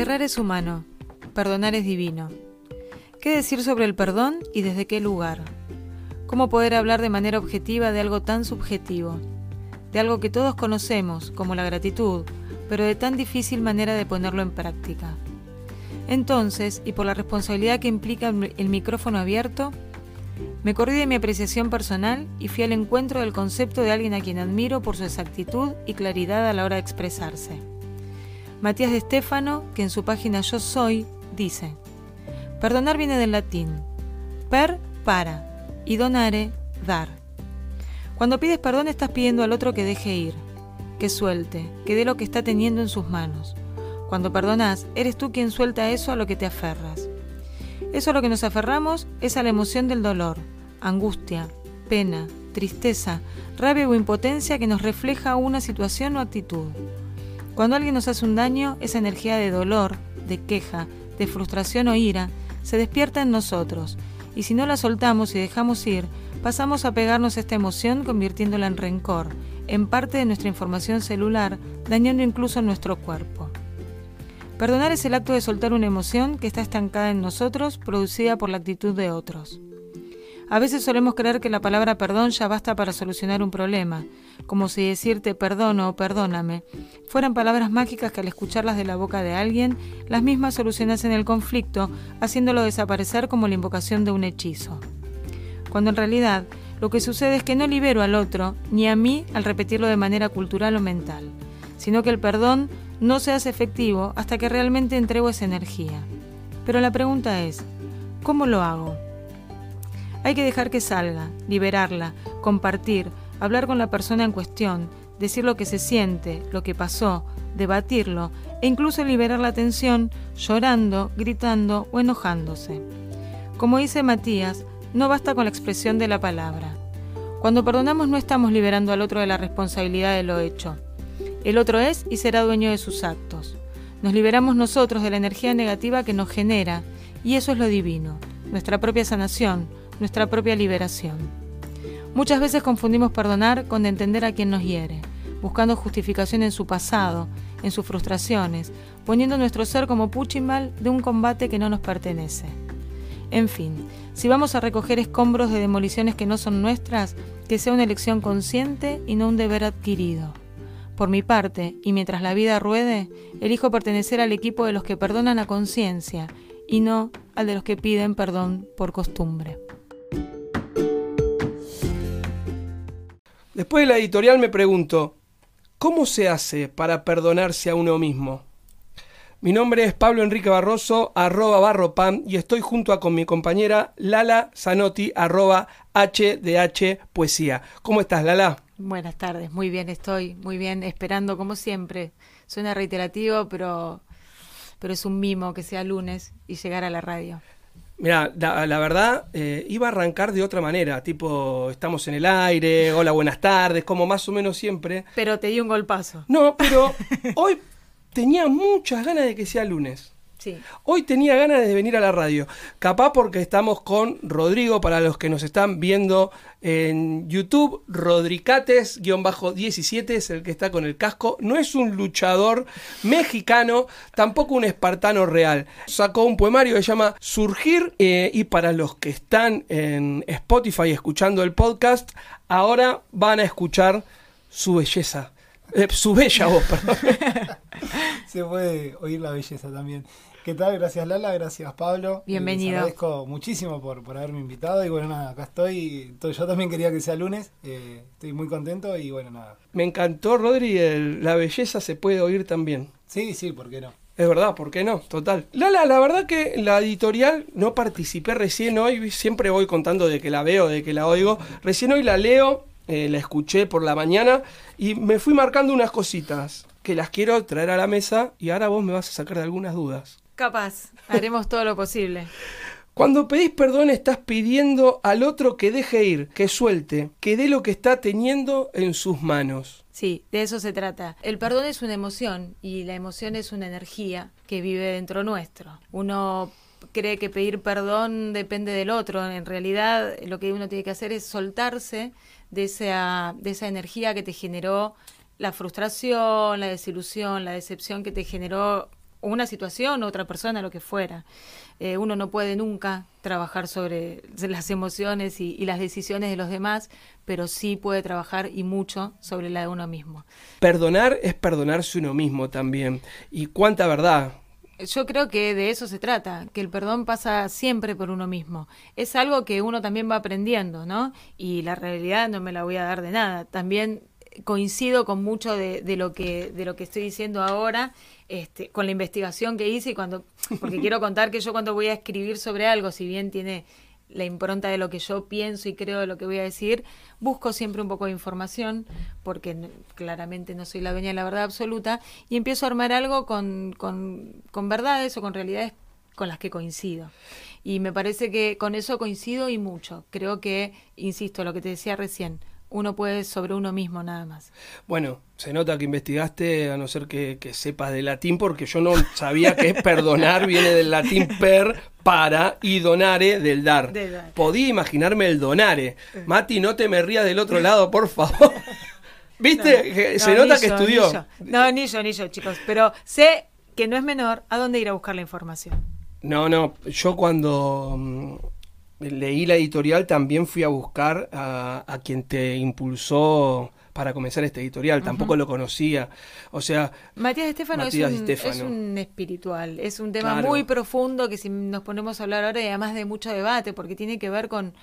Errar es humano, perdonar es divino. ¿Qué decir sobre el perdón y desde qué lugar? ¿Cómo poder hablar de manera objetiva de algo tan subjetivo? De algo que todos conocemos, como la gratitud, pero de tan difícil manera de ponerlo en práctica. Entonces, y por la responsabilidad que implica el micrófono abierto, me corrí de mi apreciación personal y fui al encuentro del concepto de alguien a quien admiro por su exactitud y claridad a la hora de expresarse. Matías de Stefano, que en su página Yo Soy, dice, Perdonar viene del latín, per, para, y donare, dar. Cuando pides perdón estás pidiendo al otro que deje ir, que suelte, que dé lo que está teniendo en sus manos. Cuando perdonas, eres tú quien suelta eso a lo que te aferras. Eso a lo que nos aferramos es a la emoción del dolor, angustia, pena, tristeza, rabia o impotencia que nos refleja una situación o actitud. Cuando alguien nos hace un daño, esa energía de dolor, de queja, de frustración o ira se despierta en nosotros, y si no la soltamos y dejamos ir, pasamos a pegarnos esta emoción convirtiéndola en rencor, en parte de nuestra información celular, dañando incluso nuestro cuerpo. Perdonar es el acto de soltar una emoción que está estancada en nosotros, producida por la actitud de otros. A veces solemos creer que la palabra perdón ya basta para solucionar un problema, como si decirte perdono o perdóname fueran palabras mágicas que al escucharlas de la boca de alguien, las mismas solucionasen el conflicto, haciéndolo desaparecer como la invocación de un hechizo. Cuando en realidad lo que sucede es que no libero al otro, ni a mí al repetirlo de manera cultural o mental, sino que el perdón no se hace efectivo hasta que realmente entrego esa energía. Pero la pregunta es, ¿cómo lo hago? Hay que dejar que salga, liberarla, compartir, hablar con la persona en cuestión, decir lo que se siente, lo que pasó, debatirlo e incluso liberar la tensión llorando, gritando o enojándose. Como dice Matías, no basta con la expresión de la palabra. Cuando perdonamos no estamos liberando al otro de la responsabilidad de lo hecho. El otro es y será dueño de sus actos. Nos liberamos nosotros de la energía negativa que nos genera, y eso es lo divino, nuestra propia sanación, nuestra propia liberación. Muchas veces confundimos perdonar con entender a quien nos hiere, buscando justificación en su pasado, en sus frustraciones, poniendo nuestro ser como puchimal de un combate que no nos pertenece. En fin, si vamos a recoger escombros de demoliciones que no son nuestras, que sea una elección consciente y no un deber adquirido. Por mi parte, y mientras la vida ruede, elijo pertenecer al equipo de los que perdonan a conciencia y no al de los que piden perdón por costumbre. Después de la editorial me pregunto, ¿cómo se hace para perdonarse a uno mismo? Mi nombre es Pablo Enrique Barroso, arroba barropam, y estoy junto a con mi compañera Lala Zanotti, arroba HDH Poesía. ¿Cómo estás, Lala? Buenas tardes, muy bien estoy, muy bien, esperando como siempre. Suena reiterativo, pero, pero es un mimo que sea lunes y llegar a la radio. Mira, la, verdad, eh, iba a arrancar de otra manera, tipo, estamos en el aire, hola, buenas tardes, como más o menos siempre. Pero te di un golpazo. No, pero hoy tenía muchas ganas de que sea lunes. Hoy tenía ganas de venir a la radio. Capaz porque estamos con Rodrigo, para los que nos están viendo en YouTube, Rodricates-17 es el que está con el casco. No es un luchador mexicano, tampoco un espartano real. Sacó un poemario que se llama Surgir eh, y para los que están en Spotify escuchando el podcast, ahora van a escuchar su belleza. Eh, su bella voz, perdón. Se puede oír la belleza también. ¿Qué tal? Gracias Lala, gracias Pablo. Bienvenido. Les agradezco muchísimo por, por haberme invitado y bueno, nada, acá estoy. Yo también quería que sea lunes, eh, estoy muy contento y bueno, nada. Me encantó, Rodri, la belleza se puede oír también. Sí, sí, ¿por qué no? Es verdad, ¿por qué no? Total. Lala, la verdad que la editorial no participé recién hoy, siempre voy contando de que la veo, de que la oigo. Recién hoy la leo, eh, la escuché por la mañana y me fui marcando unas cositas que las quiero traer a la mesa y ahora vos me vas a sacar de algunas dudas. Capaz, haremos todo lo posible. Cuando pedís perdón estás pidiendo al otro que deje ir, que suelte, que dé lo que está teniendo en sus manos. Sí, de eso se trata. El perdón es una emoción y la emoción es una energía que vive dentro nuestro. Uno cree que pedir perdón depende del otro. En realidad lo que uno tiene que hacer es soltarse de esa, de esa energía que te generó la frustración, la desilusión, la decepción que te generó una situación, otra persona, lo que fuera. Eh, uno no puede nunca trabajar sobre las emociones y, las decisiones de los demás, pero sí puede trabajar y mucho sobre la de uno mismo. Perdonar es perdonarse uno mismo también. Y cuánta verdad. Yo creo que de eso se trata, que el perdón pasa siempre por uno mismo. Es algo que uno también va aprendiendo, ¿no? Y la realidad no me la voy a dar de nada. También coincido con mucho de, de, lo que de lo que estoy diciendo ahora este, con la investigación que hice y cuando porque quiero contar que yo cuando voy a escribir sobre algo si bien tiene la impronta de lo que yo pienso y creo de lo que voy a decir busco siempre un poco de información porque claramente no soy la dueña de la verdad absoluta y empiezo a armar algo con, con, con verdades o con realidades con las que coincido. Y me parece que con eso coincido y mucho. Creo que insisto lo que te decía recién uno puede sobre uno mismo nada más. Bueno, se nota que investigaste, a no ser que, sepas de latín, porque yo no sabía que perdonar viene del latín per, para, y donare del dar. Podía imaginarme el donare. Mati, no te me rías del otro lado, por favor. ¿Viste? se nota que estudió. No, ni yo, ni yo, chicos. Pero sé que no es menor a dónde ir a buscar la información. No, no. Yo cuando mm, leí la editorial, también fui a buscar a, quien te impulsó para comenzar este editorial, tampoco lo conocía. O sea, Matías Estefano, es, un, espiritual, es un tema muy profundo que si nos ponemos a hablar ahora y además de mucho debate, porque tiene que ver con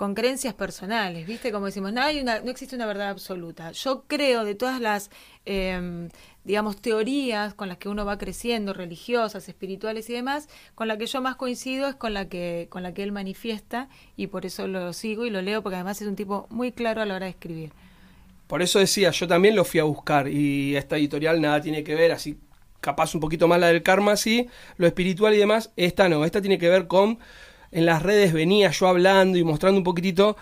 con creencias personales, ¿viste? Como decimos, no, hay una, no existe una verdad absoluta. Yo creo de todas las, em, digamos, teorías con las que uno va creciendo, religiosas, espirituales y demás, con la que yo más coincido es con la que, con la que él manifiesta y por eso lo sigo y lo leo, porque además es un tipo muy claro a la hora de escribir. Por eso decía, yo también lo fui a buscar y esta editorial nada tiene que ver, así capaz un poquito más la del karma, sí, lo espiritual y demás, esta no, esta tiene que ver con en las redes venía yo hablando y mostrando un poquitito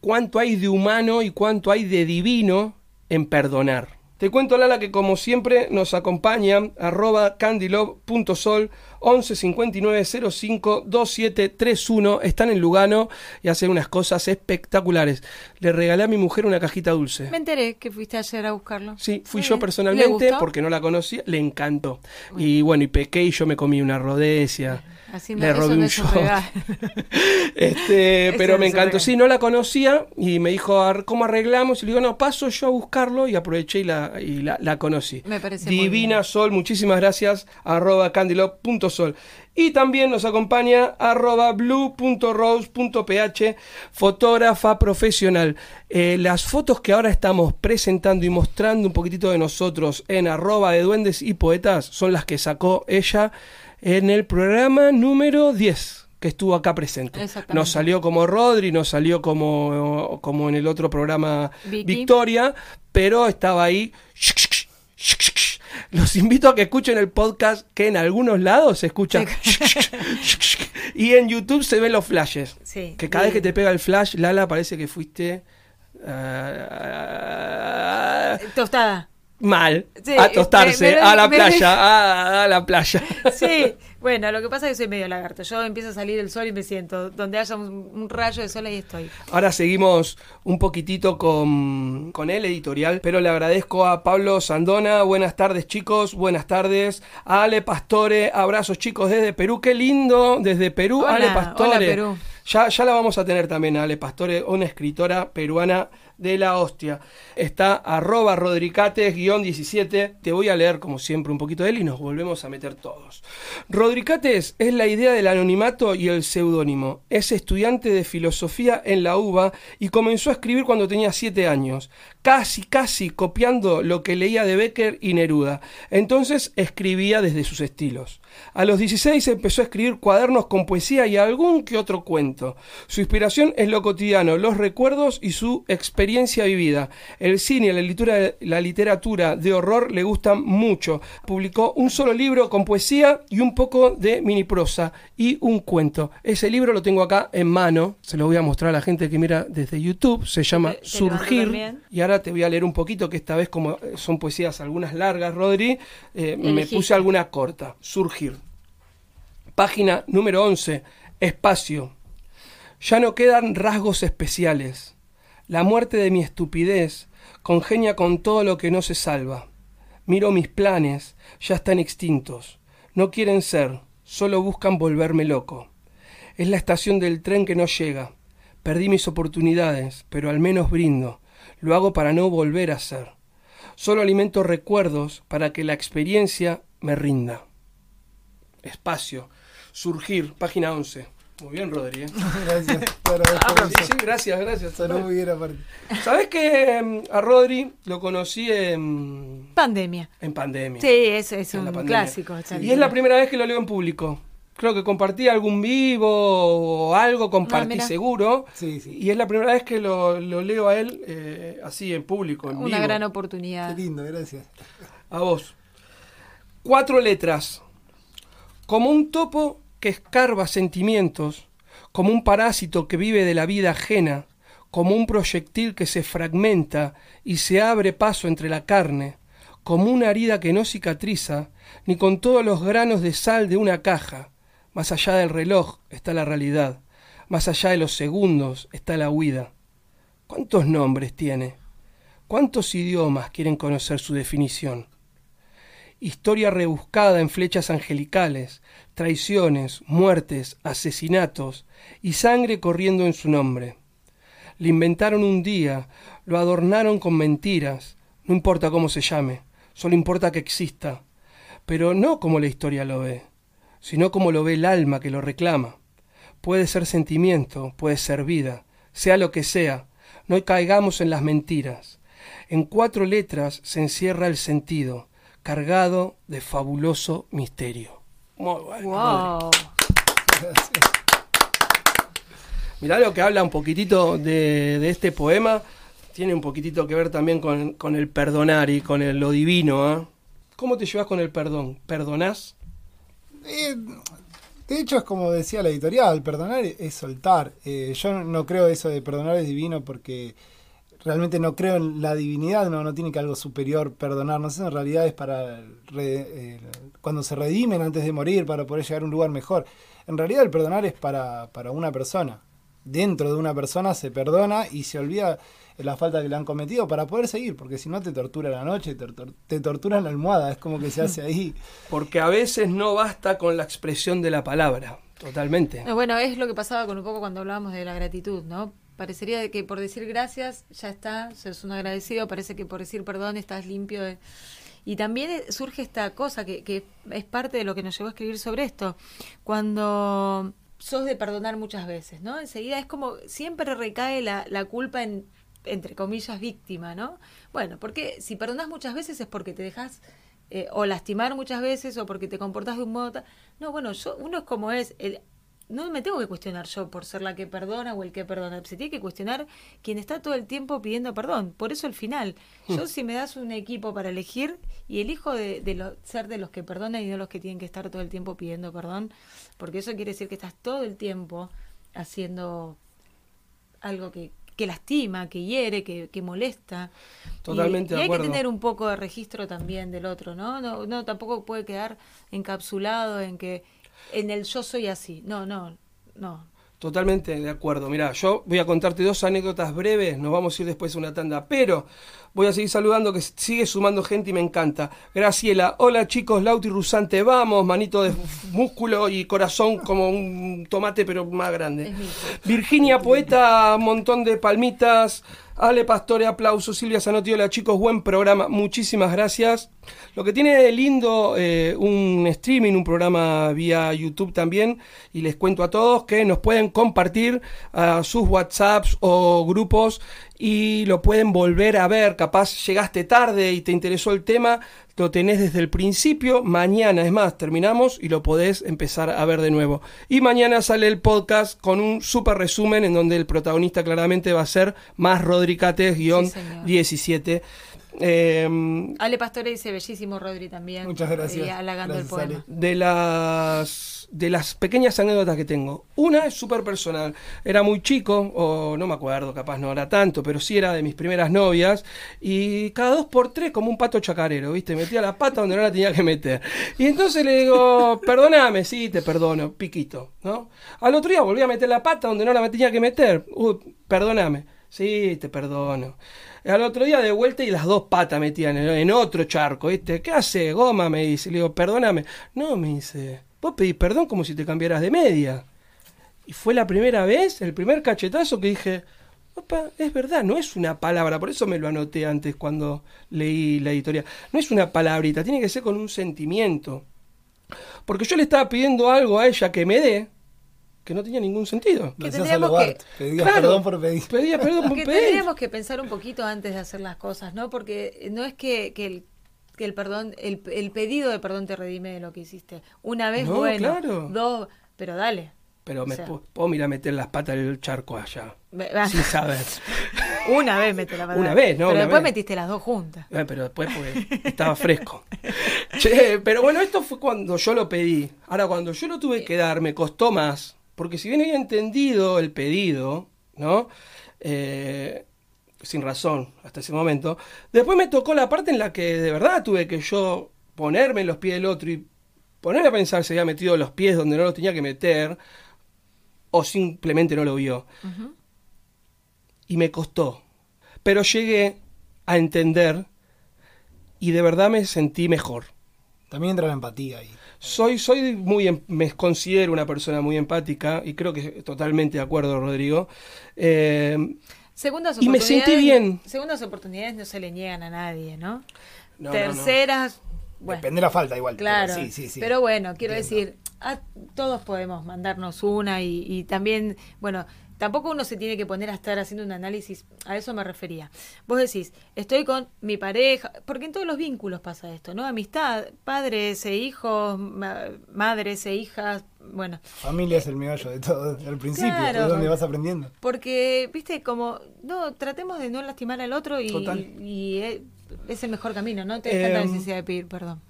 cuánto hay de humano y cuánto hay de divino en perdonar. Te cuento, Lala, que como siempre nos acompaña arroba candylove.sol 11 59 05 2731. Están en Lugano y hacen unas cosas espectaculares. Le regalé a mi mujer una cajita dulce. Me enteré que fuiste ayer a buscarlo. Sí, fui yo personalmente porque no la conocía. Le encantó. Y bueno, y pequé y yo me comí una rodecia le robé un show. este, pero me encantó. Sí, no la conocía y me dijo, ¿cómo arreglamos? Y le digo, no, paso yo a buscarlo y aproveché y la, y la, conocí. Me parece Divina Sol, muchísimas gracias, arroba candylove.sol. Y también nos acompaña arroba blue.rose.ph, fotógrafa profesional. Eh, las fotos que ahora estamos presentando y mostrando un poquitito de nosotros en arroba de duendes y poetas son las que sacó ella en el programa número 10 que estuvo acá presente. Nos salió como Rodri, nos salió como, como en el otro programa Victoria, pero estaba ahí. Los invito a que escuchen el podcast que en algunos lados se escucha y en YouTube se ven los flashes. que cada vez que te pega el flash, Lala, parece que fuiste... Uh, tostada mal a tostarse a la playa, a, la playa. Sí, bueno, lo que pasa es que soy medio lagarto. Yo empiezo a salir el sol y me siento. Donde haya un, rayo de sol, ahí estoy. Ahora seguimos un poquitito con, con el editorial, pero le agradezco a Pablo Sandona. Buenas tardes, chicos. Buenas tardes. A Ale Pastore. Abrazos, chicos, desde Perú. Qué lindo. Desde Perú, Ale Pastore. Hola, Perú. Ya, ya la vamos a tener también, Ale Pastore, una escritora peruana de la hostia. Está arroba rodricates-17. Te voy a leer como siempre un poquito de él y nos volvemos a meter todos. Rodricates es la idea del anonimato y el seudónimo. Es estudiante de filosofía en la UBA y comenzó a escribir cuando tenía 7 años, casi, casi copiando lo que leía de Becker y Neruda. Entonces escribía desde sus estilos. A los 16 empezó a escribir cuadernos con poesía y algún que otro cuento. Su inspiración es lo cotidiano, los recuerdos y su experiencia vivida. El cine y la literatura, la literatura de horror le gustan mucho. Publicó un solo libro con poesía y un poco de mini prosa y un cuento. Ese libro lo tengo acá en mano, se lo voy a mostrar a la gente que mira desde YouTube, se llama Surgir. Y ahora te voy a leer un poquito, que esta vez como son poesías algunas largas, Rodri, eh, me puse alguna corta. Surgir. Página número 11. Espacio. Ya no quedan rasgos especiales. La muerte de mi estupidez congenia con todo lo que no se salva. Miro mis planes, ya están extintos. No quieren ser, solo buscan volverme loco. Es la estación del tren que no llega. Perdí mis oportunidades, pero al menos brindo. Lo hago para no volver a ser. Solo alimento recuerdos para que la experiencia me rinda. Espacio. Surgir, página 11. Muy bien, Rodri. ¿eh? Gracias. Ah, sí, sí, gracias, gracias. Sonó muy bien aparte. ¿Sabes que mm, a Rodri lo conocí en, Pandemia. en pandemia? Sí, eso es En un pandemia. clásico. Y es la primera vez que lo leo en público. Creo que compartí algún vivo o algo, compartí mira. seguro. Sí, sí. Y es la primera vez que lo, lo leo a él eh, así en público, en Una vivo. gran Qué oportunidad. lindo, gracias. A vos. Cuatro letras. Como un topo que escarba sentimientos, como un parásito que vive de la vida ajena, como un proyectil que se fragmenta y se abre paso entre la carne, como una herida que no cicatriza, ni con todos los granos de sal de una caja. Más allá del reloj está la realidad, más allá de los segundos está la huida. ¿Cuántos nombres tiene? ¿Cuántos idiomas quieren conocer su definición? Historia rebuscada en flechas angelicales, traiciones, muertes, asesinatos y sangre corriendo en su nombre. Le inventaron un día, lo adornaron con mentiras, no importa cómo se llame, solo importa que exista, pero no como la historia lo ve, sino como lo ve el alma que lo reclama. Puede ser sentimiento, puede ser vida, sea lo que sea, no caigamos en las mentiras. En cuatro letras se encierra el sentido, cargado de fabuloso misterio. Muy bueno. Wow. Mirá lo que habla un poquitito de, de este poema. Tiene un poquitito que ver también con, con el perdonar y con el- lo divino. ¿ah? ¿Cómo te llevas con el perdón? ¿Perdonás? Eh, de hecho, es como decía la editorial, perdonar es soltar. Eh, yo no creo eso de perdonar es divino porque realmente no creo en la divinidad, no, no tiene que algo superior perdonarnos. Eso en realidad es para re- eh, cuando se redimen antes de morir, para poder llegar a un lugar mejor. En realidad el perdonar es para, para una persona. Dentro de una persona se perdona y se olvida la falta que le han cometido para poder seguir, porque si no te tortura la noche, te, tor- te tortura en la almohada, es como que se hace ahí. Porque a veces no basta con la expresión de la palabra. Totalmente. Bueno, es lo que pasaba con un poco cuando hablábamos de la gratitud, ¿no? Parecería que por decir gracias ya está, sos un agradecido, parece que por decir perdón estás limpio de... Y también eh, surge esta cosa que, que es parte de lo que nos llevó a escribir sobre esto. Cuando sos de perdonar muchas veces, ¿no? Enseguida es como siempre recae la, la culpa en, entre comillas, víctima, ¿no? Bueno, porque si perdonás muchas veces es porque te dejas eh, o lastimar muchas veces o porque te comportas de un modo... No, bueno, yo, uno es como es. No me tengo que cuestionar yo por ser la que perdona o el que perdona. Se tiene que cuestionar quien está todo el tiempo pidiendo perdón. Por eso el final. Yo si me das un equipo para elegir y elijo de, de lo- ser de los que perdonan y no los que tienen que estar todo el tiempo pidiendo perdón, porque eso quiere decir que estás todo el tiempo haciendo algo que, que lastima, que hiere, que, que molesta. Totalmente y, y de hay acuerdo. que tener un poco de registro también del otro, ¿no? No, no tampoco puede quedar encapsulado en que en el yo soy así. No, no, no. Totalmente de acuerdo. Mira, yo voy a contarte dos anécdotas breves, nos vamos a ir después a una tanda, pero voy a seguir saludando que sigue sumando gente y me encanta. Graciela, hola chicos, Lauti Rusante, vamos, manito de músculo y corazón como un tomate pero más grande. Virginia Poeta, un montón de palmitas. Ale Pastore, aplauso. Silvia Zanotti, hola chicos, buen programa. Muchísimas gracias. Lo que tiene lindo eh, un streaming, un programa vía YouTube también, y les cuento a todos que nos pueden compartir a sus WhatsApps o grupos y lo pueden volver a ver. Capaz llegaste tarde y te interesó el tema, lo tenés desde el principio. Mañana, es más, terminamos y lo podés empezar a ver de nuevo. Y mañana sale el podcast con un super resumen en donde el protagonista claramente va a ser más Rodricates, guion Sí, señor. 17. Eh, Ale Pastore dice bellísimo Rodri también. Muchas gracias. halagando Gracias, el poema. Ale. de las de las pequeñas anécdotas que tengo. Una es súper personal. Era muy chico, o no me acuerdo, capaz no era tanto, pero sí era de mis primeras novias. Y cada dos por tres, como un pato chacarero, ¿viste? Metía la pata donde no la tenía que meter. Y entonces le digo, perdóname, sí, te perdono, piquito, ¿no? Al otro día volví a meter la pata donde no la tenía que meter. Uh, perdóname, sí, te perdono. Al otro día de vuelta y las dos patas metían en, en otro charco, ¿viste? ¿Qué hace? Goma, me dice. Le digo, perdóname. No, me dice, vos pedís perdón como si te cambiaras de media. Y fue la primera vez, el primer cachetazo que dije, opa, es verdad, no es una palabra, por eso me lo anoté antes cuando leí la editorial. No es una palabrita, tiene que ser con un sentimiento. Porque yo le estaba pidiendo algo a ella que me dé, que no tenía ningún sentido. Que tendríamos que- pedías Claro. perdón por pedir. Pedía perdón por Que pedir. tendríamos que pensar un poquito antes de hacer las cosas, ¿no? Porque no es que, que el, que el perdón, el, el pedido de perdón te redime de lo que hiciste. Una vez, No, bueno. claro. Dos, pero dale. Pero me O sea. pu- puedo mirar a meter las patas del charco allá. Va. Sin saber. Una vez mete la verdad. Una vez, ¿no? Pero Una después vez. metiste las dos juntas. Eh, pero después pues, estaba fresco. Che, pero bueno, esto fue cuando yo lo pedí. Ahora, cuando yo lo tuve que dar, me costó más. Porque si bien había entendido el pedido, ¿no? Eh, sin razón hasta ese momento. Después me tocó la parte en la que de verdad tuve que yo ponerme en los pies del otro y ponerme a pensar si había metido los pies donde no los tenía que meter o simplemente no lo vio. Y me costó. Pero llegué a entender y de verdad me sentí mejor. También entra la empatía ahí. Soy, soy muy, em- me considero una persona muy empática y creo que totalmente de acuerdo, Rodrigo. Eh, Segundas Y me oportunidades. sentí bien. Segundas oportunidades no se le niegan a nadie, ¿no? no, no, no. Terceras. Bueno, Depende de la falta igual. pero Claro, sí, sí, sí. pero bueno, quiero Entiendo. decir, a- todos podemos mandarnos una y, y también, bueno, tampoco uno se tiene que poner a estar haciendo un análisis, a eso me refería. Vos decís, estoy con mi pareja, porque en todos los vínculos pasa esto, ¿no? Amistad, padres e hijos, ma- madres e hijas, bueno, Familia es el meollo de todo, al principio, Claro. es donde vas aprendiendo. porque, viste, como, no, tratemos de no lastimar al otro y, y es, el mejor camino, ¿no? Te falta la necesidad de pedir perdón.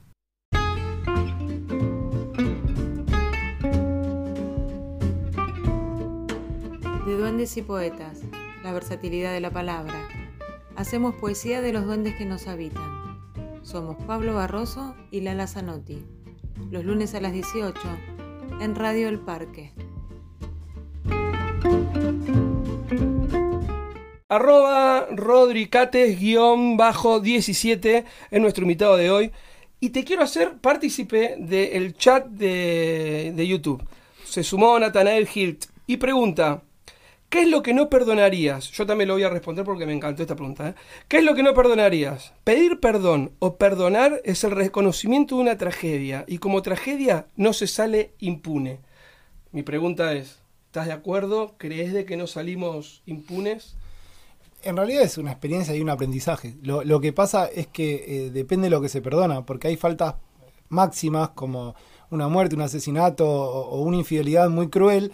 De duendes y poetas, la versatilidad de la palabra. Hacemos poesía de los duendes que nos habitan. Somos Pablo Barroso y Lala Zanotti. Los lunes a las 18 en Radio El Parque. Arroba Rodricates guion bajo 17 es nuestro invitado de hoy. Y te quiero hacer partícipe del chat de, de YouTube. Se sumó Natanael Hilt y pregunta, ¿qué es lo que no perdonarías? Yo también lo voy a responder porque me encantó esta pregunta. ¿eh? ¿Qué es lo que no perdonarías? Pedir perdón o perdonar es el reconocimiento de una tragedia y como tragedia no se sale impune. Mi pregunta es, ¿estás de acuerdo? ¿Crees de que no salimos impunes? En realidad es una experiencia y un aprendizaje. Lo, que pasa es que eh, depende de lo que se perdona, porque hay faltas máximas como una muerte, un asesinato o una infidelidad muy cruel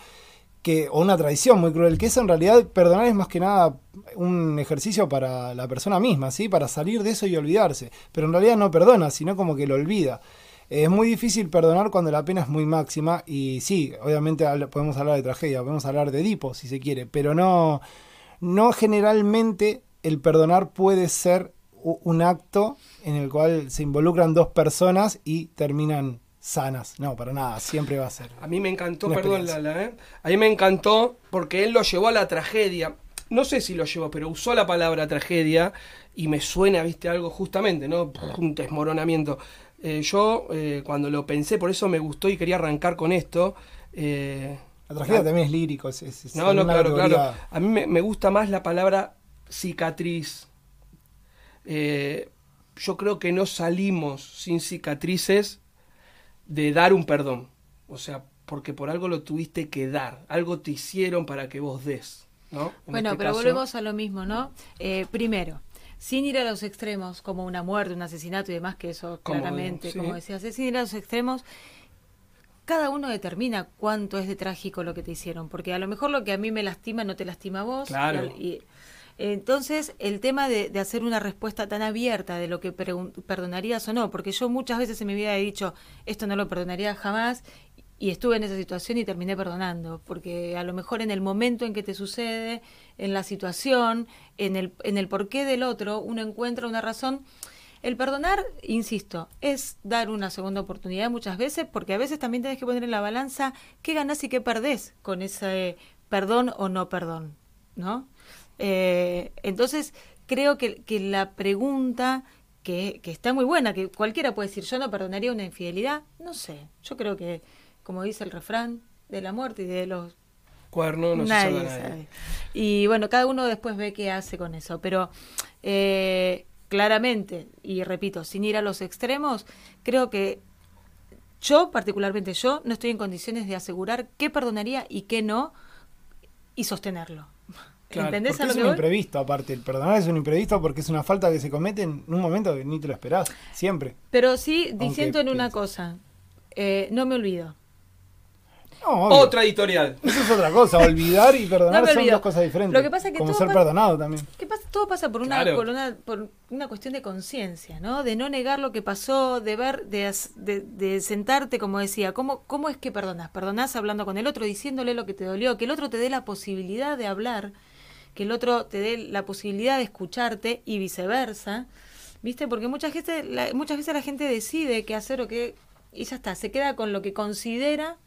o una traición muy cruel, que eso en realidad perdonar es más que nada un ejercicio para la persona misma, ¿sí? Para salir de eso y olvidarse. Pero en realidad no perdona, sino como que lo olvida. Es muy difícil perdonar cuando la pena es muy máxima y sí, obviamente podemos hablar de tragedia, podemos hablar de Edipo si se quiere, pero no, no generalmente el perdonar puede ser un acto en el cual se involucran dos personas y terminan sanas. No, para nada, siempre va a ser. A mí me encantó, perdón. Lala, ¿eh? A mí me encantó porque él lo llevó a la tragedia. No sé si lo llevó, pero usó la palabra tragedia y me suena, viste, algo justamente, ¿no? Un desmoronamiento. Eh, yo, eh, cuando lo pensé, por eso me gustó y quería arrancar con esto. eh, La tragedia también es lírico. Es, es- es no, no, claro, categoría- claro. A mí me, me gusta más la palabra cicatriz. Eh, yo creo que no salimos sin cicatrices de dar un perdón. O sea, porque por algo lo tuviste que dar. Algo te hicieron para que vos des. ¿no? En Bueno, este pero caso- volvemos a lo mismo, ¿no? Eh, primero, sin ir a los extremos, como una muerte, un asesinato y demás, que eso Como, claramente, sí. como decías, sin ir a los extremos, cada uno determina cuánto es de trágico lo que te hicieron, porque a lo mejor lo que a mí me lastima no te lastima a vos. Claro. Y, y- entonces, el tema de, hacer una respuesta tan abierta de lo que perdonarías o no, porque yo muchas veces en mi vida he dicho, esto no lo perdonaría jamás, y estuve en esa situación y terminé perdonando, porque a lo mejor en el momento en que te sucede, en la situación, en el, en el porqué del otro, uno encuentra una razón. El perdonar, insisto, es dar una segunda oportunidad muchas veces, porque a veces también tenés que poner en la balanza qué ganás y qué perdés con ese perdón o no perdón, ¿no? Eh, entonces, creo que, que la pregunta que, que está muy buena, que cualquiera puede decir, yo no perdonaría una infidelidad, no sé, yo creo que, como dice el refrán, de la muerte y de los Cuerno no nadie se nadie. sabe. Y bueno, cada uno después ve qué hace con eso. Pero eh, claramente, y repito, sin ir a los extremos, creo que yo, particularmente yo, no estoy en condiciones de asegurar qué perdonaría y qué no y sostenerlo. Claro, ¿Entendés Porque a lo es que un voy? imprevisto, aparte. El perdonar es un imprevisto porque es una falta que se comete en un momento que ni te lo esperás. Siempre. Pero sí, diciendo en una cosa, eh, no me olvido. No, obvio. Otra editorial. Eso es otra cosa. Olvidar y perdonar No son olvido. dos cosas diferentes. Lo que pasa es que Como todo ser pasa- perdonado también. ¿Qué pasa? Todo pasa por una, Claro. por una, por una cuestión de conciencia, ¿no? De no negar lo que pasó, de ver, de, de, de sentarte, como decía, ¿cómo, ¿cómo es que perdonas? Perdonás hablando con el otro, diciéndole lo que te dolió, que el otro te dé la posibilidad de hablar, que el otro te dé la posibilidad de escucharte y viceversa, ¿viste? Porque muchas veces, la, muchas veces la gente decide qué hacer o qué, y ya está, se queda con lo que considera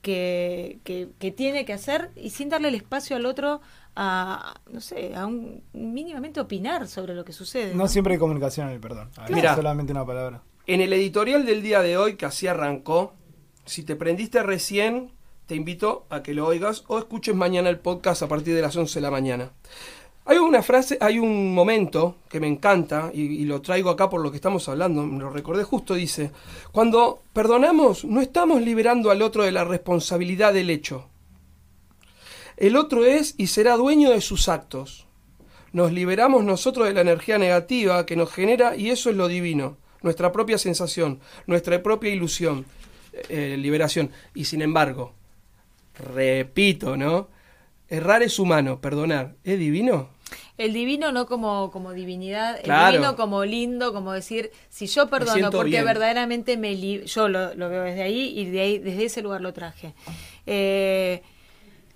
que, que, que tiene que hacer y sin darle el espacio al otro a, no sé, a un mínimamente opinar sobre lo que sucede. No ¿no? siempre hay comunicación en el perdón. A veces Mirá. solamente una palabra. En el editorial del día de hoy, que así arrancó, si te prendiste recién, te invito a que lo oigas o escuches mañana el podcast a partir de las 11 de la mañana. Hay una frase, hay un momento que me encanta y, lo traigo acá por lo que estamos hablando, me lo recordé justo, dice, cuando perdonamos no estamos liberando al otro de la responsabilidad del hecho. El otro es y será dueño de sus actos. Nos liberamos nosotros de la energía negativa que nos genera y eso es lo divino, nuestra propia sensación, nuestra propia ilusión, eh, liberación. Y sin embargo, repito, ¿no? Errar es humano, perdonar, ¿es divino? El divino no como, como divinidad, Claro. el divino como lindo, como decir, si yo perdono porque bien. verdaderamente me yo lo, lo veo desde ahí y de ahí, desde ese lugar lo traje. Eh,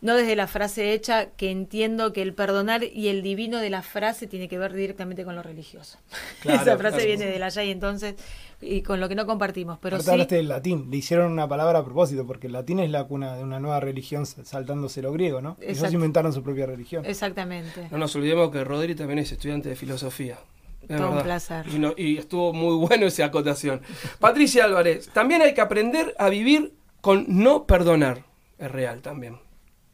no desde la frase hecha, que entiendo que el perdonar y el divino de la frase tiene que ver directamente con lo religioso. Claro, Esa frase claro. viene del allá y entonces, y con lo que no compartimos. Pero Aparte sí, hablaste del latín. Le hicieron una palabra a propósito, porque el latín es la cuna de una nueva religión saltándose lo griego, ¿no? Ellos inventaron su propia religión. exactamente. No nos olvidemos que Rodri también es estudiante de filosofía. Es Todo un placer. Y, no- y estuvo muy bueno esa acotación. Patricia Álvarez, también hay que aprender a vivir con no perdonar. Es real también.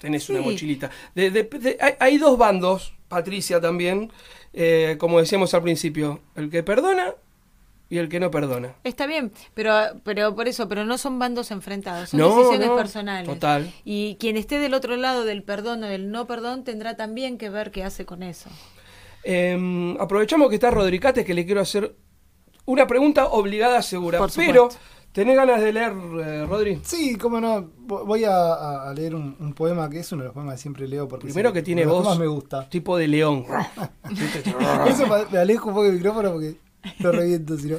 Tenés una mochilita. De- de- de- hay, hay dos bandos, Patricia también, eh, como decíamos al principio, el que perdona y el que no perdona. Está bien, pero, pero por eso, pero no son bandos enfrentados, son No, decisiones no, personales. total. Y quien esté del otro lado del perdón o del no perdón tendrá también que ver qué hace con eso. Eh, aprovechamos que está Rodricate, que le quiero hacer una pregunta obligada segura. Por Pero. ¿Tenés ganas de leer, eh, Rodri? Sí, cómo no. Vo- Voy a, leer un, un poema que es uno de los poemas que siempre leo porque Primero es que tiene voz más me gusta. tipo de león. Eso me alejo un poco del micrófono porque lo reviento, si no.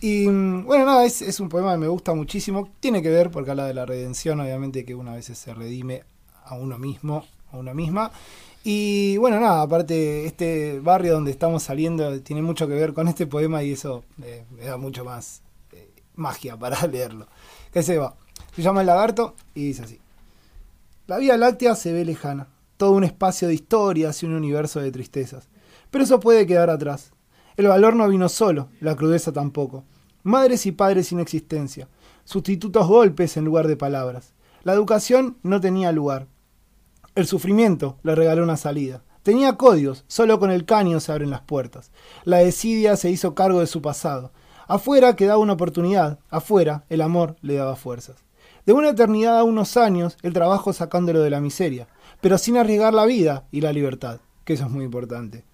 Y mm, bueno, nada, es, es un poema que me gusta muchísimo. Tiene que ver, porque habla de la redención, obviamente, que uno a veces se redime a uno mismo, a una misma. Y bueno, nada, aparte, este barrio donde estamos saliendo tiene mucho que ver con este poema y eso eh, me da mucho más magia para leerlo. Que se va. Se llama El Lagarto y dice así. La Vía Láctea se ve lejana, todo un espacio de historias y un universo de tristezas. Pero eso puede quedar atrás. El valor no vino solo, la crudeza tampoco. Madres y padres sin existencia, sustitutos golpes en lugar de palabras. La educación no tenía lugar. El sufrimiento le regaló una salida. Tenía códigos, solo con el caño se abren las puertas. La desidia se hizo cargo de su pasado. Afuera quedaba una oportunidad, afuera el amor le daba fuerzas. De una eternidad a unos años, el trabajo sacándolo de la miseria, pero sin arriesgar la vida y la libertad, que eso es muy importante.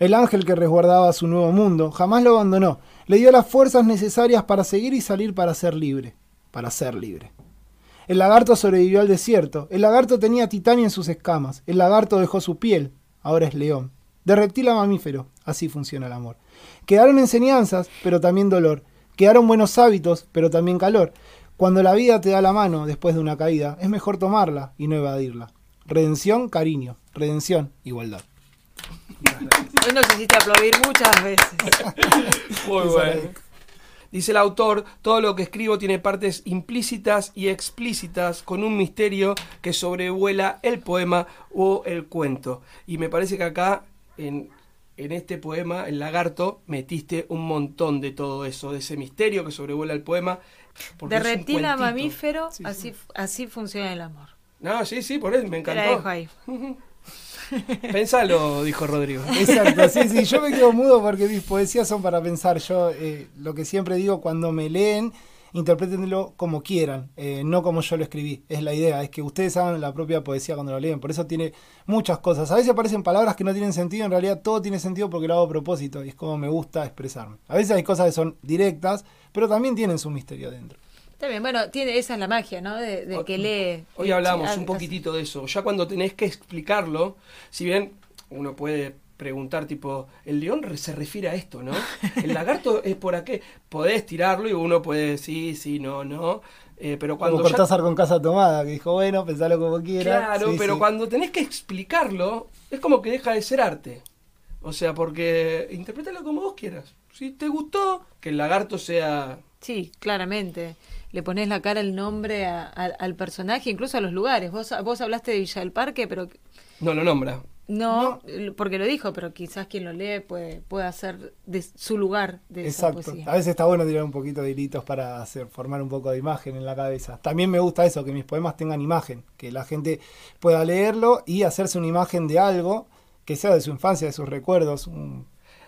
El ángel que resguardaba su nuevo mundo jamás lo abandonó, le dio las fuerzas necesarias para seguir y salir para ser libre, para ser libre. El lagarto sobrevivió al desierto, el lagarto tenía titanio en sus escamas, el lagarto dejó su piel, ahora es león. De reptil a mamífero, así funciona el amor. Quedaron enseñanzas, pero también dolor. Quedaron buenos hábitos, pero también calor. Cuando la vida te da la mano después de una caída, es mejor tomarla y no evadirla. Redención, cariño. Redención, igualdad. Hoy nos hiciste aplaudir muchas veces. Muy bueno. Dice el autor, todo lo que escribo tiene partes implícitas y explícitas con un misterio que sobrevuela el poema o el cuento. Y me parece que acá, en, en este poema, El lagarto, metiste un montón de todo eso, de ese misterio que sobrevuela el poema. De reptil a mamífero, así, así funciona el amor. No, sí, sí, por eso me encantó. Te la dejo ahí. Pensalo, dijo Rodrigo. Exacto, sí, sí, yo me quedo mudo porque mis poesías son para pensar. Yo eh, lo que siempre digo cuando me leen, interpretenlo como quieran, eh, no como yo lo escribí. Es la idea, es que ustedes hagan la propia poesía cuando lo leen. Por eso tiene muchas cosas. A veces aparecen palabras que no tienen sentido, en realidad todo tiene sentido porque lo hago a propósito y es como me gusta expresarme. A veces hay cosas que son directas, pero también tienen su misterio dentro. Está bien, bueno, tiene, esa es la magia, ¿no? De, que lee. Hoy hablamos un poquitito de eso. Ya cuando tenés que explicarlo, si bien uno puede preguntar, tipo, el león se refiere a esto, ¿no? El lagarto es por aquí. Podés tirarlo y uno puede decir sí, no, no. Eh, pero cuando. Como Cortázar con casa tomada, que dijo, bueno, pensalo como quieras. Claro, pero cuando tenés que explicarlo, es como que deja de ser arte. O sea, porque interprétalo como vos quieras. Si te gustó, que el lagarto sea. Sí, claramente le pones la cara, el nombre al personaje, incluso a los lugares. Vos, vos hablaste de Villa del Parque, pero... No lo nombra. No, porque lo dijo, pero quizás quien lo lee puede, puede hacer de su lugar de Exacto. Esa poesía. A veces está bueno tirar un poquito de hilitos para hacer, formar un poco de imagen en la cabeza. También me gusta eso, que mis poemas tengan imagen, que la gente pueda leerlo y hacerse una imagen de algo que sea de su infancia, de sus recuerdos, un,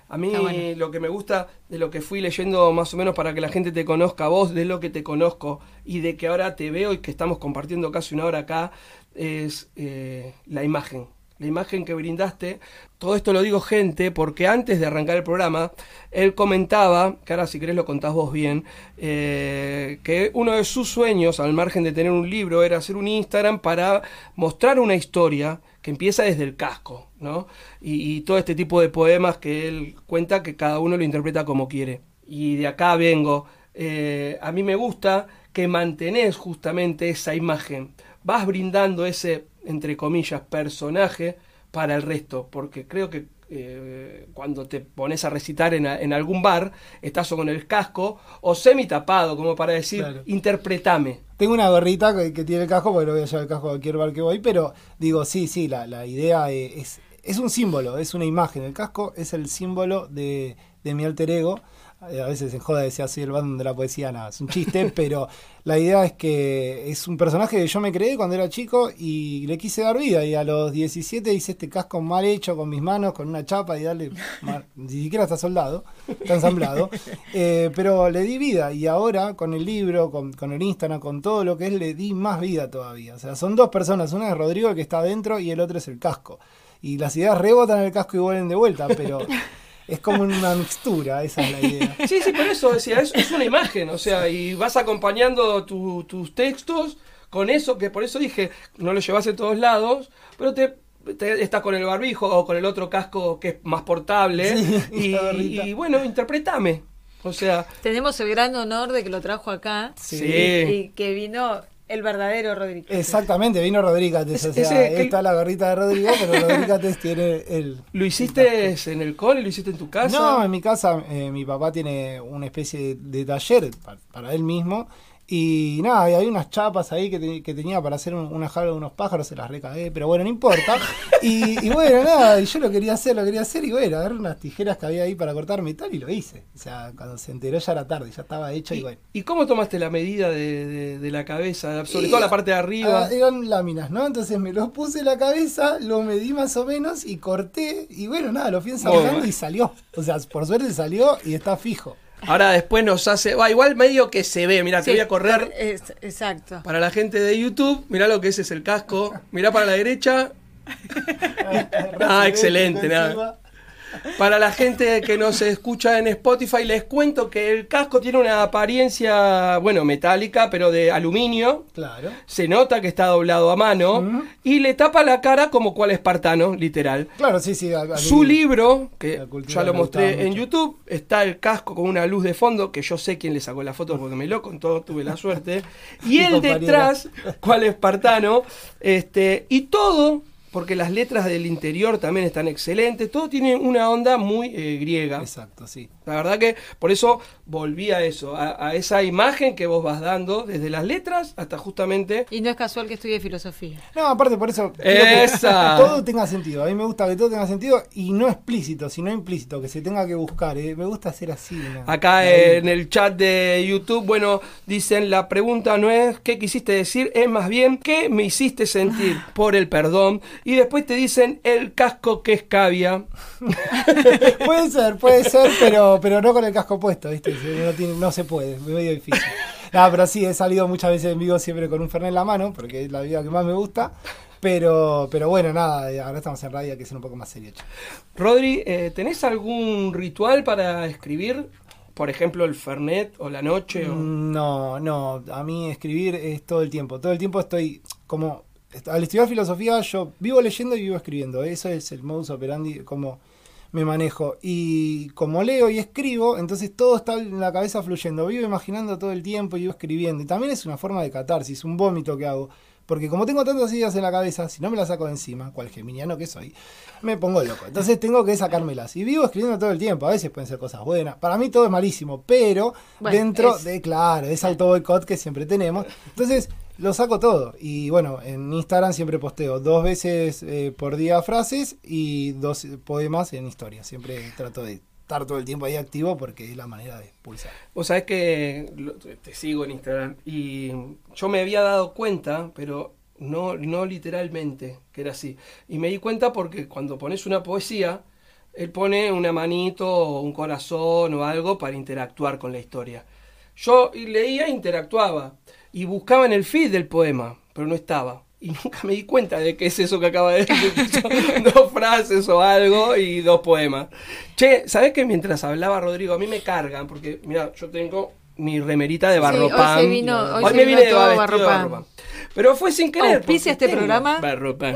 a mí lo que me gusta de lo que fui leyendo más o menos para que la gente te conozca a vos, de lo que te conozco y de que ahora te veo y que estamos compartiendo casi una hora acá, es eh, la imagen. La imagen que brindaste. Todo esto lo digo gente porque antes de arrancar el programa, él comentaba, que ahora si querés lo contás vos bien, eh, que uno de sus sueños, al margen de tener un libro, era hacer un Instagram para mostrar una historia que empieza desde el casco, ¿no? Y, todo este tipo de poemas que él cuenta que cada uno lo interpreta como quiere. Y de acá vengo. Eh, a mí me gusta que mantenés justamente esa imagen. Vas brindando ese, entre comillas, personaje para el resto, porque creo que eh, cuando te pones a recitar en, algún bar, estás con el casco o semi tapado, como para decir, interpretame. Tengo una gorrita que, tiene el casco, porque no voy a llevar el casco a cualquier bar que voy, pero digo, sí, sí, la, la idea es, es un símbolo, es una imagen. El casco es el símbolo de, de mi alter ego a veces se joda decir así el bando de la poesía, nada, es un chiste, pero la idea es que es un personaje que yo me creé cuando era chico y le quise dar vida. Y a los 17 hice este casco mal hecho con mis manos, con una chapa y darle. ni siquiera está soldado, está ensamblado. Eh, pero le di vida y ahora con el libro, con, con, el Instagram, con todo lo que es, le di más vida todavía. O sea, son dos personas: una es Rodrigo que está adentro y el otro es el casco. Y las ideas rebotan en el casco y vuelven de vuelta, pero es como una mixtura, esa es la idea. Sí, sí, por eso decía, es, es una imagen, o sea, y vas acompañando tus textos con eso, que por eso dije, no lo llevas a todos lados, pero te, estás con el barbijo o con el otro casco que es más portable, y, bueno, interpretame. O sea. Tenemos el gran honor de que lo trajo acá. Sí. Y que vino el verdadero Rodríguez. Exactamente, vino Rodríguez. O sea, está la gorrita de Rodrigo, pero Rodríguez tiene el. ¿Lo hiciste en el cole? ¿Lo hiciste en tu casa? No, en mi casa, eh, mi papá tiene una especie de, taller para, él mismo y nada, hay unas chapas ahí que, que tenía para hacer una jaula de unos pájaros, se las recagué, pero bueno, no importa. Y, bueno, nada, y yo lo quería hacer, lo quería hacer, y bueno, agarré unas tijeras que había ahí para cortar metal y lo hice. O sea, cuando se enteró ya era tarde, ya estaba hecho y, bueno. ¿Y cómo tomaste la medida de, de, la cabeza, sobre todo la parte de arriba? Ah, eran láminas, ¿no? Entonces me los puse en la cabeza, lo medí más o menos y corté, y bueno, nada, lo fui ensamblando y salió. O sea, por suerte salió y está fijo. Ahora después nos hace. Va, igual medio que se ve. Mira, te voy a correr. exacto. Para la gente de YouTube, mira lo que es, es el casco. Mira para la derecha. ah, excelente, nada. Para la gente que nos escucha en Spotify, les cuento que el casco tiene una apariencia, bueno, metálica, pero de aluminio. Claro. Se nota que está doblado a mano y le tapa la cara como cual espartano, literal. Claro, sí, sí. Su libro, que ya lo mostré en YouTube, está el casco con una luz de fondo, que yo sé quién le sacó la foto porque me lo contó, tuve la suerte. Y el detrás, cual espartano, este, y todo porque las letras del interior también están excelentes. Todo tiene una onda muy eh, griega. Exacto, sí. La verdad que por eso volví a eso, a, a esa imagen que vos vas dando, desde las letras hasta justamente Y no es casual que estudie filosofía. No, aparte por eso quiero que Esa. todo tenga sentido. A mí me gusta que todo tenga sentido y no explícito, sino implícito, que se tenga que buscar. ¿eh? Me gusta hacer así. ¿no? Acá en el chat de YouTube, bueno, dicen la pregunta no es qué quisiste decir, es más bien qué me hiciste sentir por el perdón. Y después te dicen el casco que es cavia. puede ser, puede ser, pero, pero no con el casco puesto, ¿viste? No, tiene- no se puede, es medio difícil. No, pero sí, he salido muchas veces en vivo siempre con un Fernet en la mano, porque es la vida que más me gusta. Pero, pero bueno, nada, ahora estamos en radio, hay que ser un poco más serio. Rodri, eh, ¿tenés algún ritual para escribir? Por ejemplo, el Fernet o la noche. o- Mm, No, no, a mí escribir es todo el tiempo. Todo el tiempo estoy como... Al estudiar filosofía yo vivo leyendo y vivo escribiendo. Eso es el modus operandi, como me manejo. Y como leo y escribo, entonces todo está en la cabeza fluyendo. Vivo imaginando todo el tiempo y vivo escribiendo. Y también es una forma de catarsis, un vómito que hago. Porque como tengo tantas ideas en la cabeza, si no me las saco de encima, cual geminiano que soy, me pongo loco. Entonces tengo que sacármelas. Y vivo escribiendo todo el tiempo. A veces pueden ser cosas buenas. Para mí todo es malísimo, pero Bueno, dentro es- de, claro, de ese auto boicot que siempre tenemos. Entonces lo saco todo. Y bueno, en Instagram siempre posteo dos veces eh, por día frases y dos poemas en historia. Siempre trato de estar todo el tiempo ahí activo porque es la manera de expulsar. Vos sabés que te sigo en Instagram y yo me había dado cuenta, pero no, no literalmente, que era así. Y me di cuenta porque cuando pones una poesía, él pone una manito o un corazón o algo para interactuar con la historia. Yo leía e interactuaba y buscaba en el feed del poema, pero no estaba. Y nunca me di cuenta de que es eso que acaba de decir. Dos frases o algo y dos poemas. Che, ¿sabés que mientras hablaba Rodrigo, a mí me cargan? Porque, mira, yo tengo mi remerita de Sí, hoy vino- hoy Hoy se me vino vine de barropam. Pero fue sin querer. Auspicia este programa. Barropam.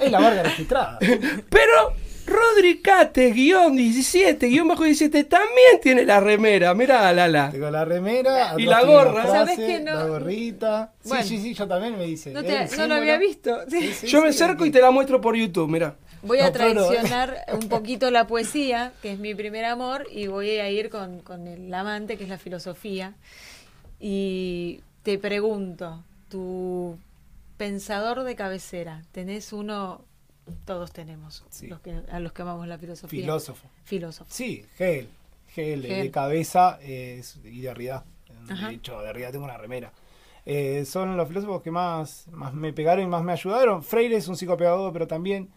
Es la marca registrada. Pero Rodri Cate, guion 17, guion bajo 17, también tiene la remera. Mirá, Lala. Tengo la remera, Y la gorra. frase, ¿Sabés que no? La gorrita. Sí, Bueno. sí, sí, yo también me dice. No, no lo había visto. Sí, sí, Yo me acerco y te la muestro por YouTube, mirá. Voy a No, pero- traicionar un poquito la poesía, que es mi primer amor, y voy a ir con, con el amante, que es la filosofía. Y te pregunto, tu pensador de cabecera, ¿tenés uno? Todos tenemos, Sí. los que, a los que amamos la filosofía. Filósofo. Filósofo. Sí, Hegel. Hegel, de- Hegel. de cabeza es, y Derrida. Ajá. De hecho, Derrida tengo una remera. Eh, son los filósofos que más, más me pegaron y más me ayudaron. Freire es un psicopedagogo, pero también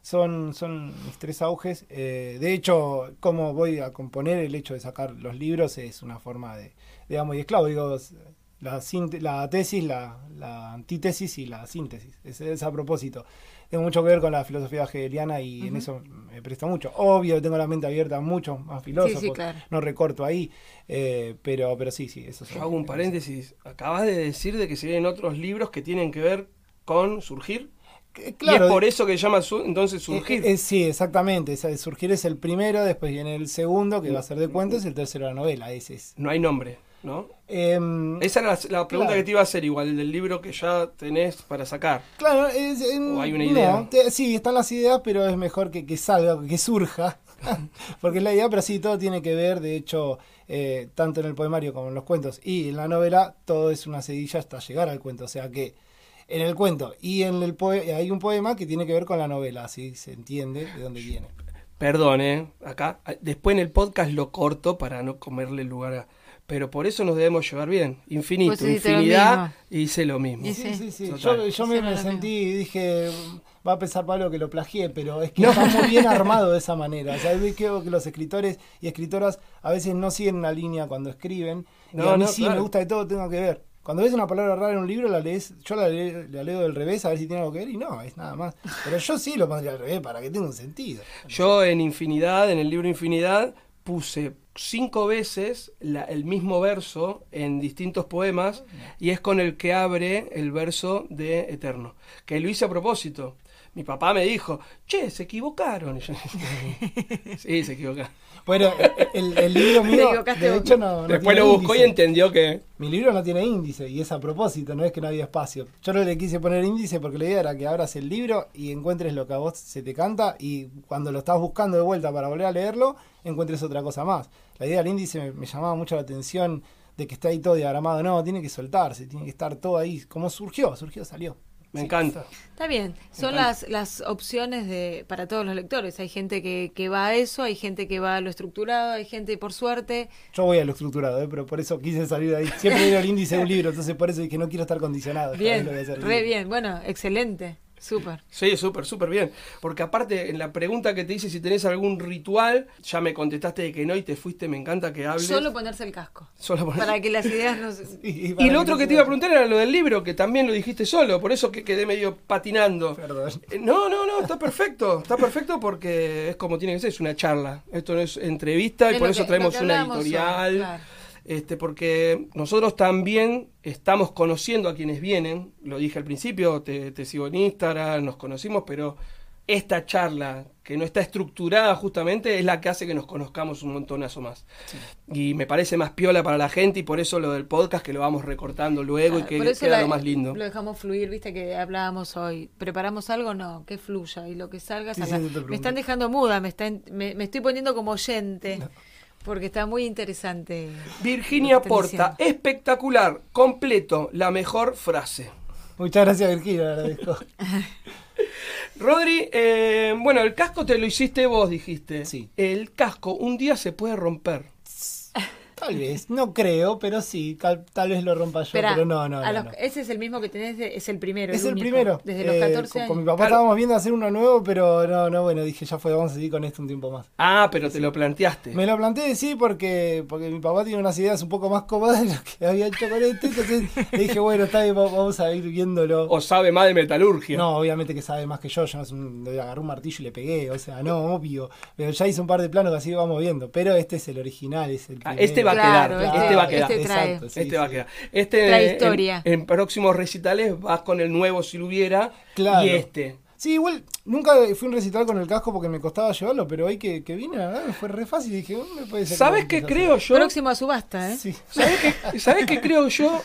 son, son mis tres auges. Eh, de hecho, cómo voy a componer el hecho de sacar los libros es una forma de, de amo y esclavo. Digo, la, tesis, la, la antítesis y la síntesis. Es, es a propósito. Tengo mucho que ver con la filosofía hegeliana y en eso me presto mucho. Obvio, tengo la mente abierta a muchos más filósofos. Sí, sí, claro. No recorto ahí. eh, pero, pero sí, sí, eso Yo hago un paréntesis. Acabas de decir de que se vienen otros libros que tienen que ver con surgir. Eh, y es por eso que se llama su- entonces surgir. Eh, eh, sí, exactamente. Surgir es el primero, después viene el segundo, que va a ser de cuentos, y el tercero la novela. Ese es. No hay nombre, ¿no? Em, Esa era la, la pregunta Claro. que te iba a hacer, igual, del libro que ya tenés para sacar. Claro, es, em, ¿O hay una no, idea? te- sí, están las ideas, pero es mejor que, que salga, que surja. Porque es la idea, pero sí, todo tiene que ver, de hecho, eh, tanto en el poemario como en los cuentos y en la novela, todo es una sedilla hasta llegar al cuento. O sea que en el cuento y en el poema hay un poema que tiene que ver con la novela, así se entiende de dónde viene. Perdón, ¿eh? Acá, después en el podcast lo corto para no comerle lugar a... Pero por eso nos debemos llevar bien. Infinito, Pues infinidad, y hice lo mismo. Y Sí, sí. sí. Yo, yo me, me sentí y dije, va a pensar Pablo que lo plagié, pero es que está muy bien armado de esa manera. O sea, yo creo que los escritores y escritoras a veces no siguen una línea cuando escriben. y No, a mí no, sí claro. me gusta que todo tenga que ver. Cuando ves una palabra rara en un libro, la lees, yo la, le- la leo del revés a ver si tiene algo que ver y no, es nada más. Pero yo sí lo pondría al revés para que tenga un sentido. Yo en Infinidad, en el libro Infinidad, puse cinco veces el mismo verso en distintos poemas y es con el que abre el verso de Eterno, que lo hice a propósito. Mi papá me dijo, che, se equivocaron. Y yo, sí, se equivocaron. Bueno, el, el libro mío, de hecho, no, no Después tiene lo buscó y entendió que... Mi libro no tiene índice y es a propósito, no es que no había espacio. Yo no le quise poner índice porque la idea era que abras el libro y encuentres lo que a vos se te canta y cuando lo estás buscando de vuelta para volver a leerlo, encuentres otra cosa más. La idea del índice me, me llamaba mucho la atención de que está ahí todo diagramado. No, tiene que soltarse, tiene que estar todo ahí. Como surgió, surgió, salió. Me encanta. Está bien, son las, las opciones de para todos los lectores. Hay gente que, que va a eso, hay gente que va a lo estructurado, hay gente, por suerte, Yo voy a lo estructurado, ¿eh? pero por eso quise salir de ahí. Siempre viene el índice de un libro, entonces por eso dije no quiero estar condicionado. bien, lo voy a hacer re bien, bueno, excelente, súper. Sí, súper, súper bien. Porque aparte, en la pregunta que te hice si tenés algún ritual, ya me contestaste de que no y te fuiste, me encanta que hables. Solo ponerse el casco, Solo poner- para que las ideas no se... Y, Y lo que otro no que te iba a preguntar era lo del libro, que también lo dijiste solo, por eso que quedé medio patinando. Perdón. Eh, No, no, no, está perfecto, está perfecto porque es como tiene que ser, es una charla. Esto no es entrevista y Es por eso que- traemos una editorial. claro. Este, porque nosotros también estamos conociendo a quienes vienen, lo dije al principio, te, te sigo en Instagram, nos conocimos, pero esta charla que no está estructurada justamente es la que hace que nos conozcamos un montonazo más. Y me parece más piola para la gente y por eso lo del podcast que lo vamos recortando luego y que Por eso queda la- lo más lindo. Lo dejamos fluir, viste que hablábamos hoy. ¿Preparamos algo? No, que fluya y lo que salga, Sí, salga. sí, te pregunté. me están dejando muda, me, están, me, me estoy poniendo como oyente, porque está muy interesante. Virginia Porta, diciendo. espectacular, completo, la mejor frase. Muchas gracias, Virginia, le agradezco. Rodri, eh, bueno, el casco te lo hiciste vos, dijiste. Sí. El casco un día se puede romper. Tal vez, no creo, pero sí, tal, tal vez lo rompa yo, Esperá, pero no, no, a no, los- no. Ese es el mismo que tenés, de- es el primero. Es el único, primero. Desde los Eh, 14 con, años. con mi papá Claro. estábamos viendo hacer uno nuevo, pero no, no, bueno, dije, ya fue, vamos a seguir con esto un tiempo más. Ah, pero te lo planteaste. Me lo planteé, sí, porque, porque mi papá tiene unas ideas un poco más cómodas de lo que había hecho con este, entonces le dije, bueno, está bien, va- vamos a ir viéndolo. O sabe más de metalurgia. No, obviamente que sabe más que yo, yo no es un- le agarré un martillo y le pegué, o sea, no, obvio. Pero ya hice un par de planos que así vamos viendo, pero este es el original, es el Ah, primero. este va a Claro, quedar. este- Este va a quedar. este trae. Exacto, sí, este va a quedar. Este Trae en- historia. En, próximos recitales vas con el nuevo si lo hubiera. Claro. Y este. Sí, igual nunca fui a un recital con el casco porque me costaba llevarlo, pero hoy que, que vine, la verdad, me fue re fácil dije, "Oh, me puede ser. ¿Sabes que qué a creo yo? Próximo a subasta, ¿eh? hacer". Sí. ¿Sabes qué, ¿Sabes qué creo yo?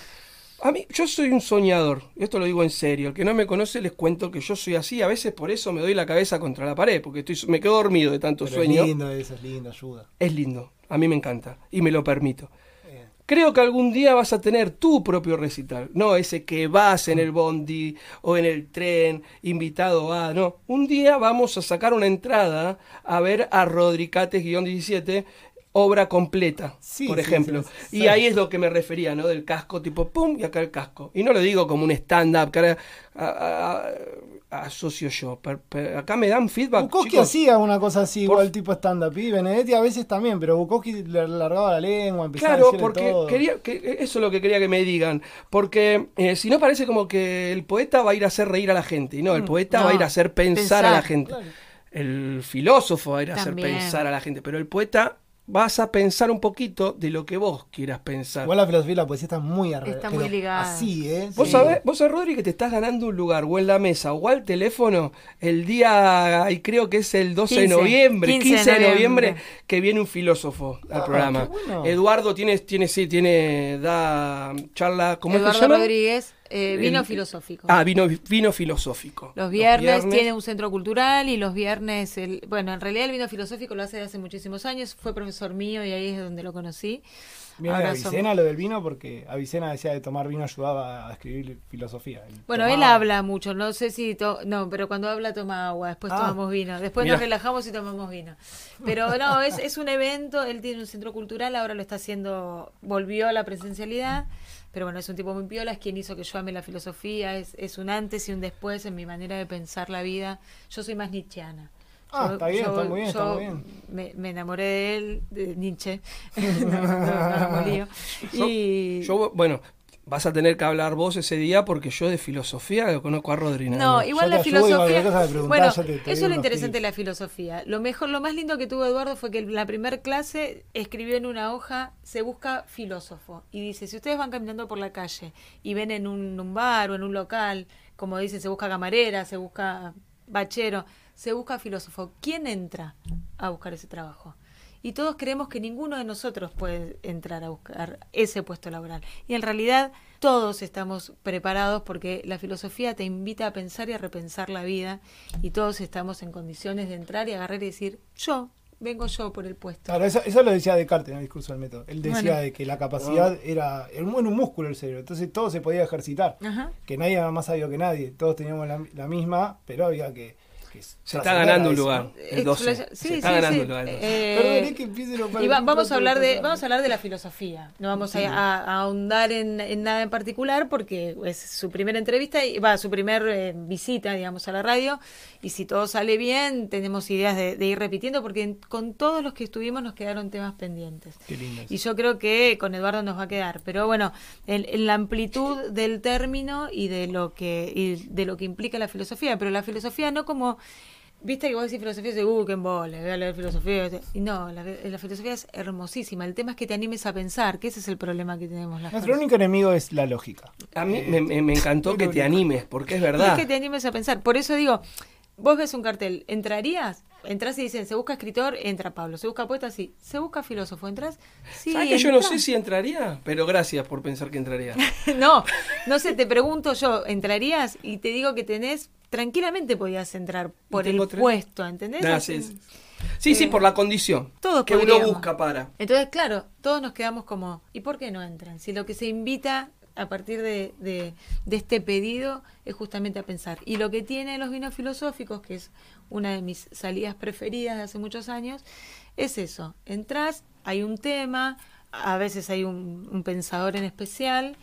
A mí, yo soy un soñador, esto lo digo en serio. El que no me conoce les cuento que yo soy así. A veces por eso me doy la cabeza contra la pared, porque estoy, me quedo dormido de tanto Pero sueño. Es lindo eso, es lindo, ayuda. Es lindo, a mí me encanta y me lo permito. Bien. Creo que algún día vas a tener tu propio recital, no ese que vas en el bondi o en el tren, invitado a, no. Un día vamos a sacar una entrada a ver a Rodricates guion 17, obra completa, Sí, por sí, ejemplo. sí, y ahí es lo que me refería, ¿no? Del casco, tipo pum, y acá el casco. Y no lo digo como un stand-up, que ahora, a- a- a- asocio yo. Per- per- acá me dan feedback. Bukowski hacía una cosa así, Por- igual tipo stand-up, y Benedetti a veces también, pero Bukowski le largaba la lengua, empezaba a Claro, decirle porque todo. quería, que, eso es lo que quería que me digan. Porque eh, si no parece como que el poeta va a ir a hacer reír a la gente. Y no, el poeta No, va a ir a hacer pensar, a la gente. claro. El filósofo va a ir a También. hacer pensar a la gente. Pero el poeta vas a pensar un poquito de lo que vos quieras pensar. Igual la filosofía y la poesía están muy arre- Está muy ligada. Así, ¿eh? Vos Sí. sabés, vos sabés, Rodri, que te estás ganando un lugar o en la mesa o al teléfono el día, y creo que es el 12 de 15, noviembre, 15, 15 de de noviembre, noviembre. que viene un filósofo al Ah, programa. qué bueno. Eduardo tiene, tiene, sí, tiene, da charla, ¿cómo es que Eduardo se llama? Eh, vino El- filosófico. Ah, vino, vino filosófico. Los viernes, tiene un centro cultural y los viernes, el, bueno, en realidad el vino filosófico lo hace de hace muchísimos años, fue profesor mío y ahí es donde lo conocí. Viene de Ahora Avicena somos- lo del vino porque Avicena decía de tomar vino ayudaba a escribir filosofía. Bueno, tomaba- él habla mucho, no sé si, to- no, pero cuando habla toma agua, después Ah. tomamos vino, después Mirá. nos relajamos y tomamos vino. Pero no, es, es un evento, él tiene un centro cultural, ahora lo está haciendo, volvió a la presencialidad, pero bueno, es un tipo muy piola, es quien hizo que yo ame la filosofía, es, es un antes y un después en mi manera de pensar la vida. Yo soy más nietzscheana. Ah, está bien, está muy bien, está yo muy bien. Me, me enamoré de él, de Nietzsche. no, no, no. Yo- Y... Yo, bueno, vas a tener que hablar vos ese día porque yo de filosofía lo conozco a Rodri. No, igual Yo ayudo cualquier filosofía. Bueno, eso es lo interesante de la filosofía. Lo mejor, lo más lindo que tuvo Eduardo fue que en la primera clase escribió en una hoja se busca filósofo y dice si ustedes van caminando por la calle y ven en un, un bar o en un local como dice se busca camarera, se busca bachero, se busca filósofo. ¿Quién entra a buscar ese trabajo? Y todos creemos que ninguno de nosotros puede entrar a buscar ese puesto laboral. Y en realidad todos estamos preparados porque la filosofía te invita a pensar y a repensar la vida y todos estamos en condiciones de entrar y agarrar y decir, yo vengo yo por el puesto. Claro, eso, eso lo decía Descartes en el discurso del método. Él decía de que la capacidad era, era un, un músculo el cerebro, entonces todo se podía ejercitar. Ajá. Que nadie era más sabio que nadie, todos teníamos la, la misma, pero había que... Se está ganando un lugar. ¿no? El 12. Explaya- sí, se está sí, ganando sí. un lugar. el 12. Eh, Perdón, es que empiece lo- y va- vamos a hablar de vamos a hablar de la filosofía no vamos a, a- a ahondar en, en nada en particular porque es su primera entrevista y va su primer eh, visita digamos a la radio y si todo sale bien tenemos ideas de, de ir repitiendo porque en- con todos los que estuvimos nos quedaron temas pendientes Qué lindo y yo creo que con Eduardo nos va a quedar pero bueno en, en la amplitud del término y de lo que y de lo que implica la filosofía pero la filosofía no como Viste que vos decís filosofía y dices, uh, qué embole, voy a leer filosofía. Y no, la, la filosofía es hermosísima. El tema es que te animes a pensar, que ese es el problema que tenemos las Nuestro personas. único enemigo es la lógica. A mí me, me- me encantó que te animes, porque es verdad. Es que te animes a pensar. Por eso digo, vos ves un cartel, ¿entrarías? Entrás y dicen, se busca escritor, entra Pablo. Se busca poeta, sí. Se busca filósofo, ¿entras? Sí. ¿Sabes que yo no sé si entraría? Pero gracias por pensar que entraría. no, no sé, te pregunto yo, ¿entrarías? Y te digo que tenés, tranquilamente podías entrar por el tres. puesto, ¿entendés? Ah, sí, sí. Sí, sí, por la condición Todos que uno busca para. Entonces, claro, todos nos quedamos como, ¿y por qué no entran? Si lo que se invita a partir de, de- de este pedido es justamente a pensar. Y lo que tiene los vinos filosóficos, que es una de mis salidas preferidas de hace muchos años, es eso. Entrás, hay un tema, a veces hay un, un pensador en especial,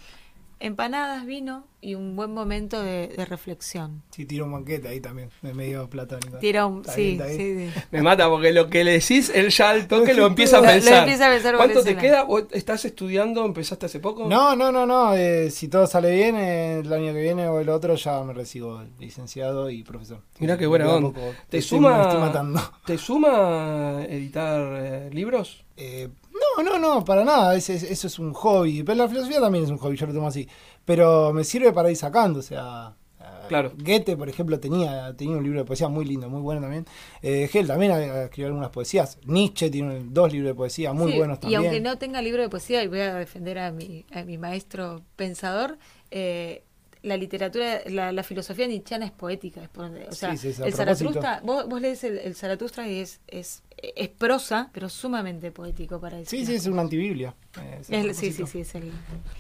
empanadas, vino y un buen momento de, de reflexión. Sí, tiro un banquete ahí también, de medio platónico. Tira un... Está Sí, bien, está bien. sí, sí. Me mata porque lo que le decís, él ya al toque lo empieza a Lo- lo pensar. empieza a pensar por ¿Cuánto te queda? ¿Vos ¿Estás estudiando? ¿Empezaste hace poco? No, no, no, no. eh, si todo sale bien, eh, el año que viene o el otro ya me recibo licenciado y profesor. Mirá qué buena onda. poco, ¿Te estoy- suma, me estoy matando. ¿Te suma editar eh, libros? Eh, no, no, no, para nada. ese- ese- eso es un hobby. Pero la filosofía también es un hobby, yo lo tomo así. Pero me sirve para ir sacando, o sea. eh, Claro. Goethe, por ejemplo, tenía, tenía un libro de poesía muy lindo, muy bueno también. Eh, Hegel también ha- escribió algunas poesías. Nietzsche tiene dos libros de poesía muy Sí, buenos Y también. aunque no tenga libro de poesía, y voy a defender a mi, a mi maestro pensador, eh, la literatura, la, la filosofía nietzscheana es poética. Es por- o sea, Sí, sí, el. Zaratustra, vos, vos lees el, el Zaratustra y es, es, es prosa, pero sumamente poético para eso. Sí, sí, es una antibiblia. eh, es Es- sí, sí, sí, es el...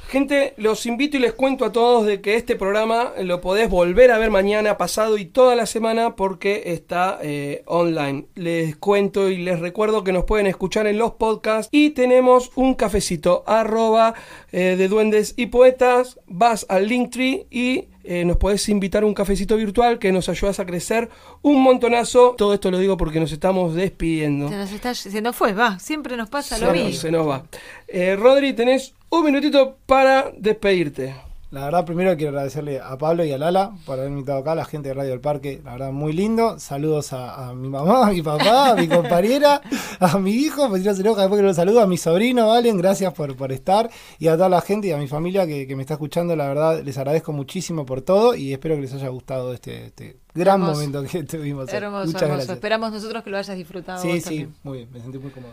Gente, los invito y les cuento a todos de que este programa lo podés volver a ver mañana, pasado y toda la semana porque está eh, online. Les cuento y les recuerdo que nos pueden escuchar en los podcasts y tenemos un cafecito arroba eh, de duendes y poetas. Vas al Linktree y eh, nos podés invitar a un cafecito virtual que nos ayudas a crecer un montonazo. Todo esto lo digo porque nos estamos despidiendo. Se nos, está, se nos fue, va, siempre nos pasa Se lo nos- mismo. se nos va. Eh, Rodri, tenés un minutito para despedirte. La verdad, primero quiero agradecerle a Pablo y a Lala por haber invitado acá, a la gente de Radio del Parque. La verdad, muy lindo. Saludos a, a mi mamá, a mi papá, a mi compañera, a mi hijo, pues si no se enoja después que lo saludo, a mi sobrino, Valen, gracias por, por estar. Y a toda la gente y a mi familia que, que me está escuchando, la verdad, les agradezco muchísimo por todo y espero que les haya gustado este, este gran Hermoso. momento que tuvimos. Hermoso, Muchas hermoso. gracias. Esperamos nosotros que lo hayas disfrutado. Sí, sí, también. muy bien, me sentí muy cómodo.